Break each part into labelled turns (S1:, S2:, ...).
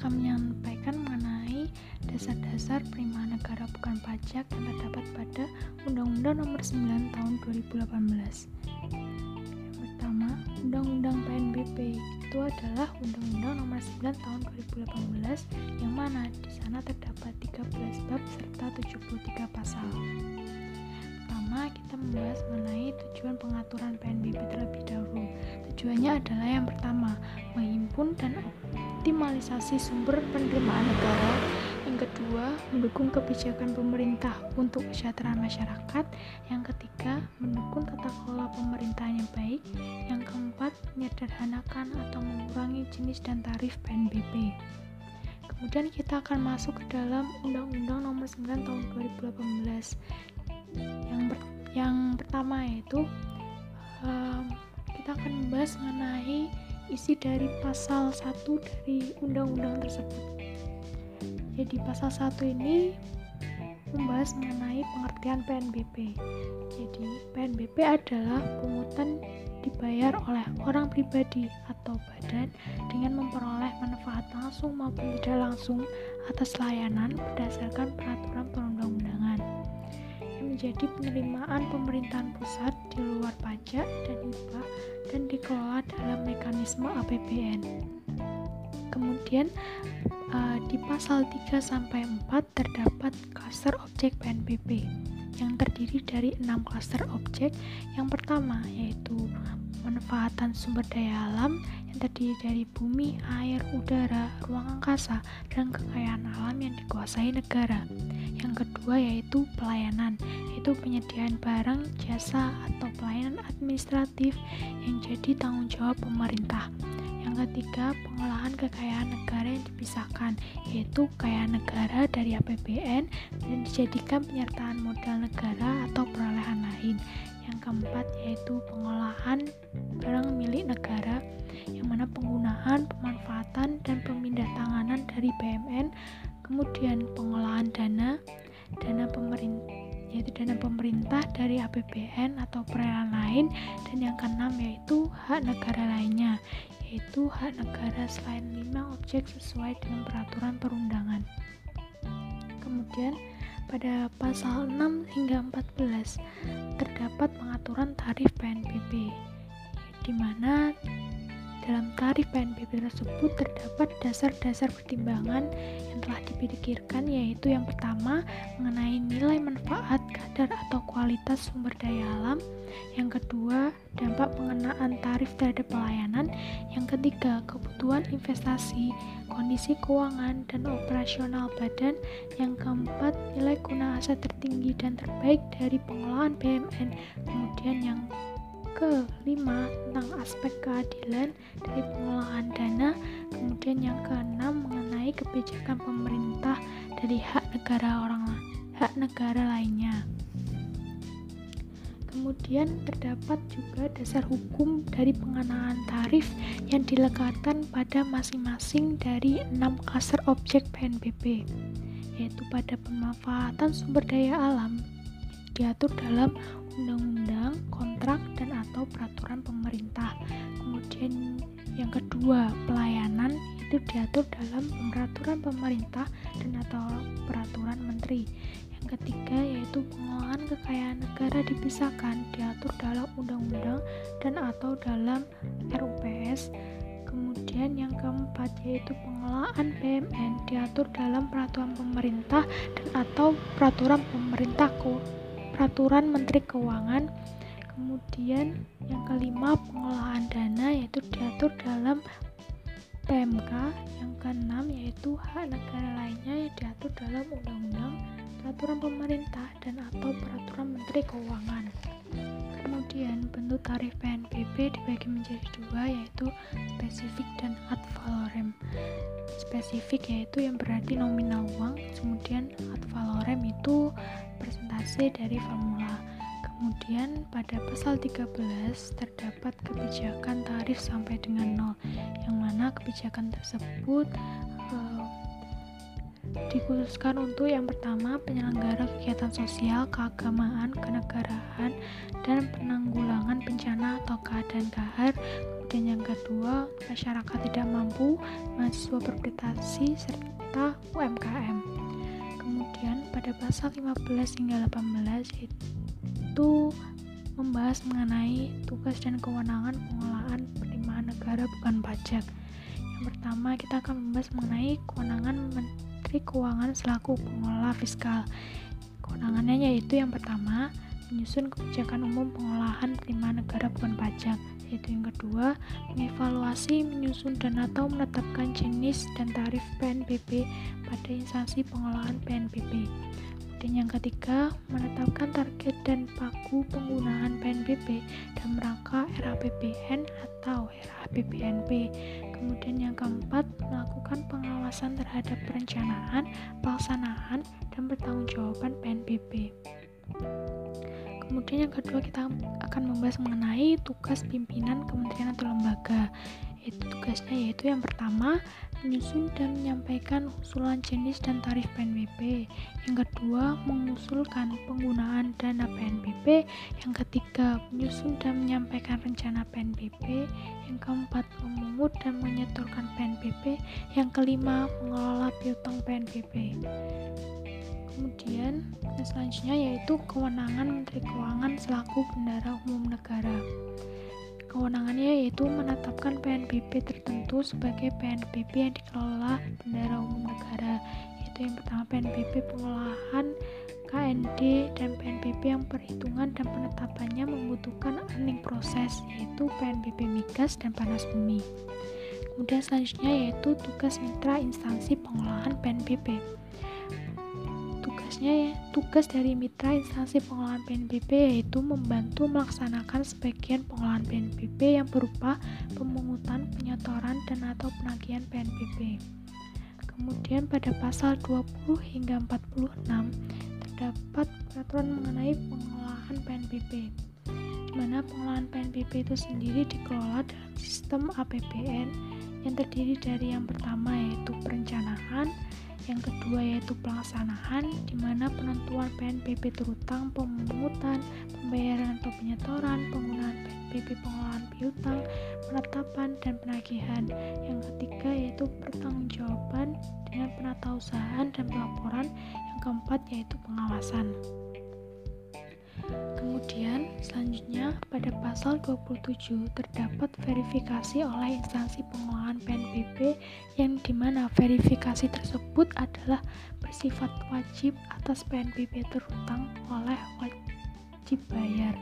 S1: akan menyampaikan mengenai dasar-dasar penerimaan negara bukan pajak yang terdapat pada Undang-Undang Nomor 9 Tahun 2018. Yang pertama, Undang-Undang PNBP itu adalah Undang-Undang Nomor 9 Tahun 2018 yang mana di sana terdapat 13 bab serta 73 pasal. Pertama, kita membahas mengenai tujuan pengaturan PNBP terlebih dahulu. Tujuannya adalah yang pertama, menghimpun dan optimalisasi sumber penerimaan negara. Yang kedua, mendukung kebijakan pemerintah untuk kesejahteraan masyarakat. Yang ketiga, mendukung tata kelola pemerintahan yang baik. Yang keempat, menyederhanakan atau mengurangi jenis dan tarif PNBP. Kemudian kita akan masuk ke dalam Undang-Undang Nomor 9 Tahun 2018. Yang ber yang pertama yaitu um, kita akan membahas mengenai isi dari pasal 1 dari undang-undang tersebut. Jadi pasal 1 ini membahas mengenai pengertian PNBP. Jadi PNBP adalah pungutan dibayar oleh orang pribadi atau badan dengan memperoleh manfaat langsung maupun tidak langsung atas layanan berdasarkan peraturan perundang-undangan menjadi penerimaan pemerintahan pusat di luar pajak dan hibah dan dikelola dalam mekanisme APBN. Kemudian uh, di pasal 3 sampai 4 terdapat klaster objek PNBP yang terdiri dari enam klaster objek. Yang pertama yaitu pemanfaatan sumber daya alam yang terdiri dari bumi, air, udara, ruang angkasa, dan kekayaan alam yang dikuasai negara. Yang kedua yaitu pelayanan, yaitu penyediaan barang, jasa, atau pelayanan administratif yang jadi tanggung jawab pemerintah. Yang ketiga, pengolahan kekayaan negara yang dipisahkan, yaitu kekayaan negara dari APBN dan dijadikan penyertaan modal negara atau perolehan lain. Yang keempat, yaitu pengolahan barang milik negara, yang mana penggunaan, pemanfaatan, dan pemindah tanganan dari BMN kemudian pengolahan dana dana pemerintah yaitu dana pemerintah dari APBN atau perolehan lain dan yang keenam yaitu hak negara lainnya yaitu hak negara selain lima objek sesuai dengan peraturan perundangan. Kemudian pada pasal 6 hingga 14 terdapat pengaturan tarif PNBP di mana dalam tarif PNBP tersebut terdapat dasar-dasar pertimbangan yang telah dipikirkan yaitu yang pertama mengenai nilai manfaat, kadar atau kualitas sumber daya alam, yang kedua dampak pengenaan tarif terhadap pelayanan, yang ketiga kebutuhan investasi, kondisi keuangan dan operasional badan, yang keempat nilai guna aset tertinggi dan terbaik dari pengolahan BMN, kemudian yang kelima tentang aspek keadilan dari pengolahan dana kemudian yang keenam mengenai kebijakan pemerintah dari hak negara orang hak negara lainnya. Kemudian terdapat juga dasar hukum dari pengenaan tarif yang dilekatkan pada masing-masing dari enam klaster objek PNBP yaitu pada pemanfaatan sumber daya alam diatur dalam undang-undang, kontrak, dan atau peraturan pemerintah. Kemudian yang kedua, pelayanan itu diatur dalam peraturan pemerintah dan atau peraturan menteri. Yang ketiga yaitu pengolahan kekayaan negara dipisahkan diatur dalam undang-undang dan atau dalam RUPS. Kemudian yang keempat yaitu pengelolaan BMN diatur dalam peraturan pemerintah dan atau peraturan pemerintah peraturan Menteri Keuangan. Kemudian yang kelima pengolahan dana yaitu diatur dalam PMK. Yang keenam yaitu hak negara lainnya yang diatur dalam undang-undang, peraturan pemerintah dan atau peraturan Menteri Keuangan. Kemudian bentuk tarif PNBP dibagi menjadi dua yaitu spesifik dan ad valorem. Spesifik yaitu yang berarti nominal uang, kemudian ad valorem itu presentasi dari formula. Kemudian pada pasal 13 terdapat kebijakan tarif sampai dengan nol, yang mana kebijakan tersebut uh, dikhususkan untuk yang pertama penyelenggara kegiatan sosial, keagamaan, kenegaraan, dan penanggulangan bencana atau keadaan kahar, Kemudian yang kedua, masyarakat tidak mampu, mahasiswa berprestasi, serta UMKM. Kemudian pada pasal 15 hingga 18 itu membahas mengenai tugas dan kewenangan pengolahan penerimaan negara bukan pajak. Yang pertama, kita akan membahas mengenai kewenangan Menteri Keuangan selaku pengelola fiskal. Kewenangannya yaitu yang pertama, menyusun kebijakan umum pengolahan penerimaan negara bukan pajak yaitu yang kedua mengevaluasi, menyusun dan atau menetapkan jenis dan tarif PNBP pada instansi pengolahan PNBP. Dan yang ketiga, menetapkan target dan pagu penggunaan PNBP dan merangka RAPBN atau RAPBNP. Kemudian yang keempat, melakukan pengawasan terhadap perencanaan, pelaksanaan, dan pertanggungjawaban PNBP. Kemudian yang kedua kita akan membahas mengenai tugas pimpinan kementerian atau lembaga. Itu tugasnya yaitu yang pertama menyusun dan menyampaikan usulan jenis dan tarif PNBP. Yang kedua mengusulkan penggunaan dana PNBP. Yang ketiga menyusun dan menyampaikan rencana PNBP. Yang keempat memungut dan menyetorkan PNBP. Yang kelima mengelola piutang PNBP kemudian selanjutnya yaitu kewenangan Menteri Keuangan selaku bendara umum negara kewenangannya yaitu menetapkan PNBP tertentu sebagai PNBP yang dikelola bendara umum negara yaitu yang pertama PNBP pengolahan KND dan PNBP yang perhitungan dan penetapannya membutuhkan earning proses yaitu PNBP migas dan panas bumi. Kemudian selanjutnya yaitu tugas mitra instansi pengolahan PNBP tugasnya ya, tugas dari mitra instansi pengolahan PNBP yaitu membantu melaksanakan sebagian pengolahan PNBP yang berupa pemungutan, penyetoran, dan atau penagihan PNBP. Kemudian pada pasal 20 hingga 46 terdapat peraturan mengenai pengolahan PNBP di mana pengolahan PNBP itu sendiri dikelola dalam sistem APBN yang terdiri dari yang pertama yaitu perencanaan, yang kedua yaitu pelaksanaan di mana penentuan PNBP terutang, pemungutan, pembayaran atau penyetoran, penggunaan PNBP pengolahan piutang, penetapan dan penagihan. Yang ketiga yaitu pertanggungjawaban dengan penatausahaan dan pelaporan. Yang keempat yaitu pengawasan. Kemudian, selanjutnya pada pasal 27 terdapat verifikasi oleh instansi pengolahan PNBP yang di mana verifikasi tersebut adalah bersifat wajib atas PNBP terutang oleh wajib bayar.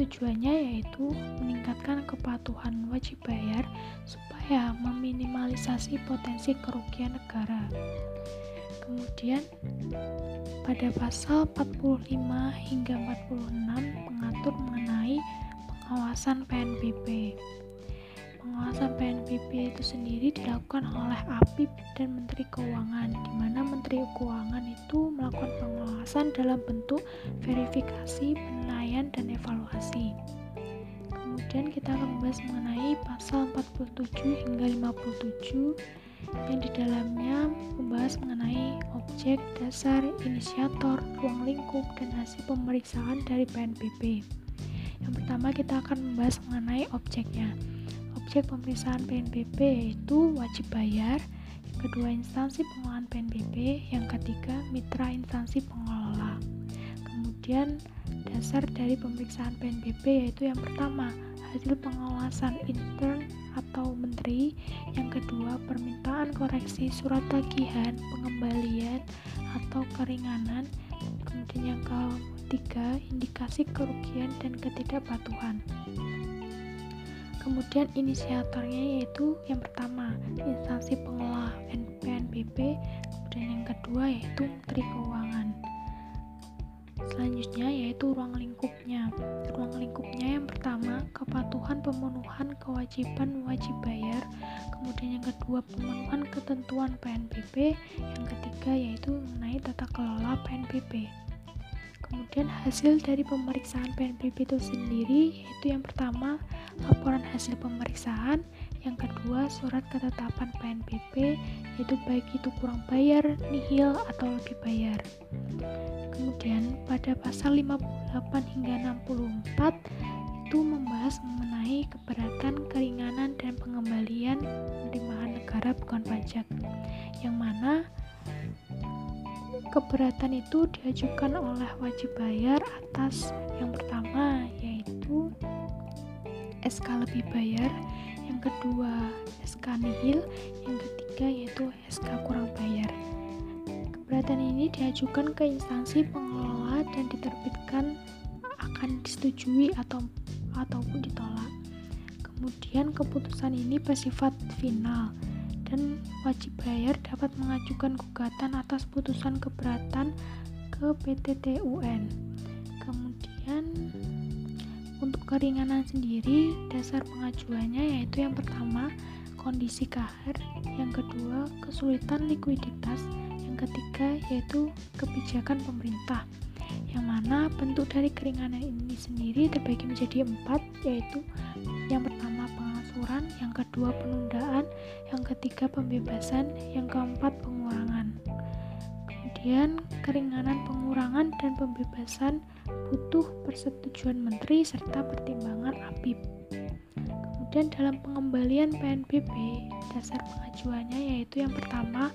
S1: Tujuannya yaitu meningkatkan kepatuhan wajib bayar supaya meminimalisasi potensi kerugian negara. Kemudian pada pasal 45 hingga 46 mengatur mengenai pengawasan PNBP. Pengawasan PNBP itu sendiri dilakukan oleh APIP dan Menteri Keuangan, di mana Menteri Keuangan itu melakukan pengawasan dalam bentuk verifikasi, penilaian, dan evaluasi. Kemudian kita akan membahas mengenai pasal 47 hingga 57 yang di dalamnya membahas mengenai objek, dasar, inisiator, ruang lingkup, dan hasil pemeriksaan dari PNBP. Yang pertama kita akan membahas mengenai objeknya. Objek pemeriksaan PNBP yaitu wajib bayar, yang kedua instansi pengolahan PNBP, yang ketiga mitra instansi pengelola. Kemudian dasar dari pemeriksaan PNBP yaitu yang pertama hasil pengawasan intern atau menteri. Yang kedua permintaan koreksi surat tagihan pengembalian atau keringanan. Kemudian yang ketiga indikasi kerugian dan ketidakpatuhan. Kemudian inisiatornya yaitu yang pertama instansi pengelola PNBP kemudian yang kedua yaitu Menteri Keuangan Selanjutnya yaitu ruang lingkupnya. Ruang lingkupnya yang pertama kepatuhan pemenuhan kewajiban wajib bayar, kemudian yang kedua pemenuhan ketentuan PNBP, yang ketiga yaitu mengenai tata kelola PNBP. Kemudian hasil dari pemeriksaan PNBP itu sendiri yaitu yang pertama laporan hasil pemeriksaan, yang kedua surat ketetapan PNBP yaitu baik itu kurang bayar, nihil atau lebih bayar. Kemudian pada pasal 58 hingga 64 yaitu membahas mengenai keberatan, keringanan, dan pengembalian penerimaan negara bukan pajak yang mana keberatan itu diajukan oleh wajib bayar atas yang pertama yaitu SK lebih bayar yang kedua SK nihil. Yang ketiga yaitu SK kurang bayar. Keberatan ini diajukan ke instansi pengelola dan diterbitkan akan disetujui atau ataupun ditolak. Kemudian keputusan ini bersifat final dan wajib bayar dapat mengajukan gugatan atas putusan keberatan ke PTTUN. Kemudian untuk keringanan sendiri dasar pengajuannya yaitu yang pertama kondisi kahar, yang kedua kesulitan likuiditas, yang ketiga yaitu kebijakan pemerintah yang mana bentuk dari keringanan ini sendiri terbagi menjadi empat yaitu yang pertama pengasuran, yang kedua penundaan, yang ketiga pembebasan, yang keempat pengurangan. Kemudian keringanan pengurangan dan pembebasan butuh persetujuan menteri serta pertimbangan APIP. Kemudian dalam pengembalian PNBP, dasar pengajuannya yaitu yang pertama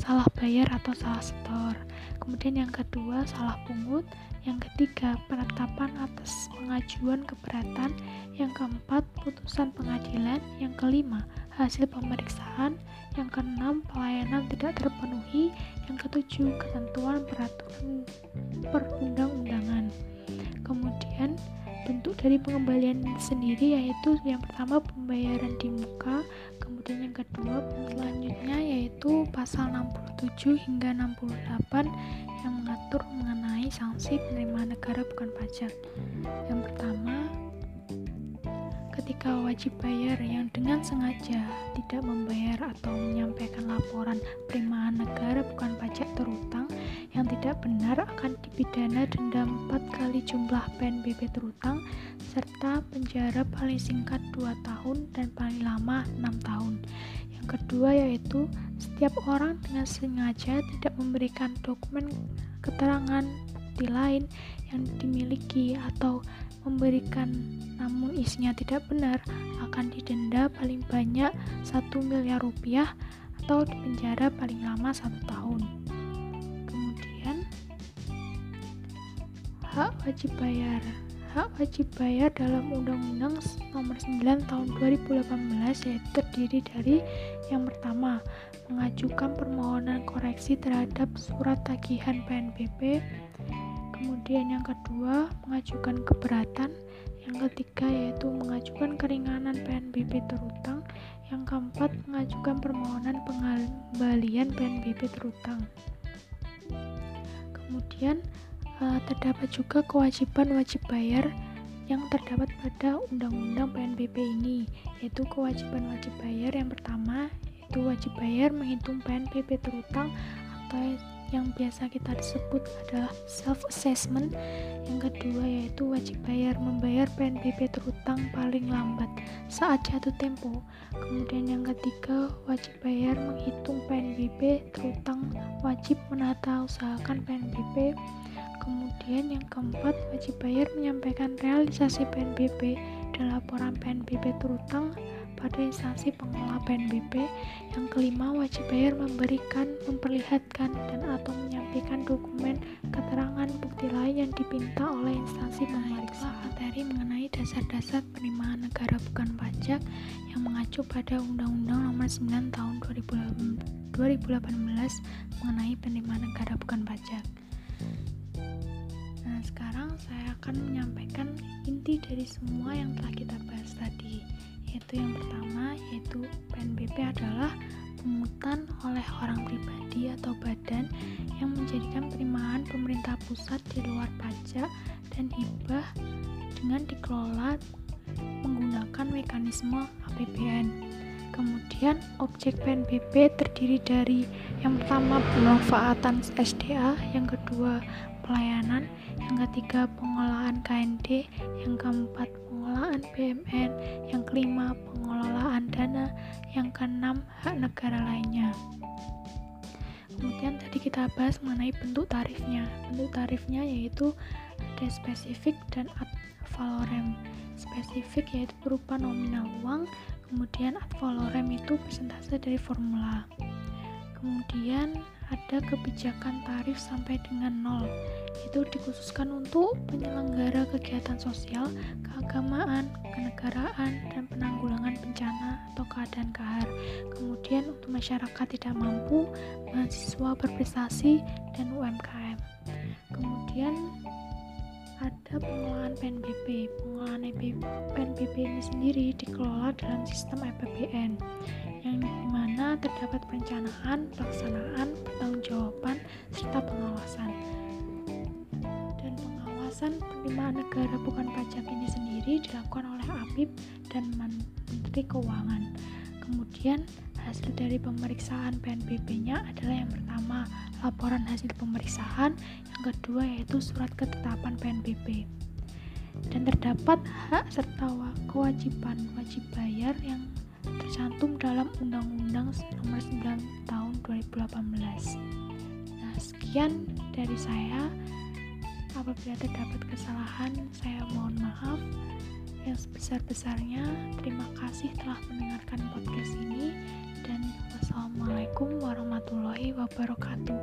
S1: salah bayar atau salah setor. Kemudian yang kedua salah pungut, yang ketiga penetapan atas pengajuan keberatan, yang keempat putusan pengadilan, yang kelima hasil pemeriksaan, yang keenam pelayanan tidak terpenuhi, yang ketujuh ketentuan peraturan perundang-undangan. Kemudian bentuk dari pengembalian sendiri yaitu yang pertama pembayaran di muka kemudian yang kedua selanjutnya yaitu pasal 67 hingga 68 yang mengatur mengenai sanksi penerimaan negara bukan pajak. Yang pertama ketika wajib bayar yang dengan sengaja tidak membayar atau menyampaikan laporan penerimaan negara bukan pajak terutang yang tidak benar akan dipidana denda 4 kali jumlah PNBP terutang serta penjara paling singkat 2 tahun dan paling lama 6 tahun. Yang kedua yaitu setiap orang dengan sengaja tidak memberikan dokumen keterangan bukti lain yang dimiliki atau memberikan namun isinya tidak benar akan didenda paling banyak 1 miliar rupiah atau dipenjara paling lama satu tahun. hak wajib bayar. Hak wajib bayar dalam Undang-Undang Nomor 9 Tahun 2018 yaitu terdiri dari yang pertama, mengajukan permohonan koreksi terhadap surat tagihan PNBP. Kemudian yang kedua, mengajukan keberatan. Yang ketiga yaitu mengajukan keringanan PNBP terutang. Yang keempat, mengajukan permohonan pengembalian PNBP terutang. Kemudian uh, terdapat juga kewajiban wajib bayar yang terdapat pada Undang-Undang PNBP ini, yaitu kewajiban wajib bayar yang pertama yaitu wajib bayar menghitung PNBP terutang atau yang biasa kita sebut adalah self assessment. Yang kedua yaitu wajib bayar membayar PNBP terutang paling lambat saat jatuh tempo. Kemudian yang ketiga wajib bayar menghitung PNBP terutang wajib menata usahakan PNBP Kemudian yang keempat, wajib bayar menyampaikan realisasi PNBP dan laporan PNBP terutang pada instansi pengelola PNBP. Yang kelima, wajib bayar memberikan, memperlihatkan, dan atau menyampaikan dokumen keterangan bukti lain yang dipinta oleh instansi pemeriksa. Materi mengenai dasar-dasar penerimaan negara bukan pajak yang mengacu pada Undang-Undang Nomor 9 Tahun 2018 mengenai penerimaan negara bukan pajak. Nah, sekarang saya akan menyampaikan inti dari semua yang telah kita bahas tadi, yaitu yang pertama, yaitu PNBP adalah pungutan oleh orang pribadi atau badan yang menjadikan penerimaan pemerintah pusat di luar pajak dan hibah dengan dikelola menggunakan mekanisme APBN. Kemudian objek PNBP terdiri dari yang pertama pemanfaatan SDA, yang kedua pelayanan, yang ketiga pengelolaan KND, yang keempat pengelolaan BMN, yang kelima pengelolaan dana, yang keenam hak negara lainnya. Kemudian tadi kita bahas mengenai bentuk tarifnya. Bentuk tarifnya yaitu ada spesifik dan valorem spesifik yaitu berupa nominal uang kemudian ad valorem itu persentase dari formula kemudian ada kebijakan tarif sampai dengan nol itu dikhususkan untuk penyelenggara kegiatan sosial, keagamaan, kenegaraan, dan penanggulangan bencana atau keadaan kahar. Kemudian untuk masyarakat tidak mampu, mahasiswa berprestasi, dan UMKM. Kemudian ada pengelolaan PNBP. Pengelolaan PNBP ini sendiri dikelola dalam sistem APBN yang di mana terdapat perencanaan, pelaksanaan, pertanggungjawaban, serta pengawasan. Dan pengawasan penerimaan negara bukan pajak ini sendiri dilakukan oleh APIP dan Menteri Keuangan. Kemudian hasil dari pemeriksaan PNBP-nya adalah yang pertama laporan hasil pemeriksaan, yang kedua yaitu surat ketetapan PNBP. Dan terdapat hak serta kewajiban wajib bayar yang tercantum dalam Undang-Undang Nomor 9 Tahun 2018. Nah, sekian dari saya. Apabila terdapat kesalahan, saya mohon maaf. Yang sebesar-besarnya, terima kasih telah mendengarkan podcast ini dan wassalamualaikum warahmatullahi wabarakatuh.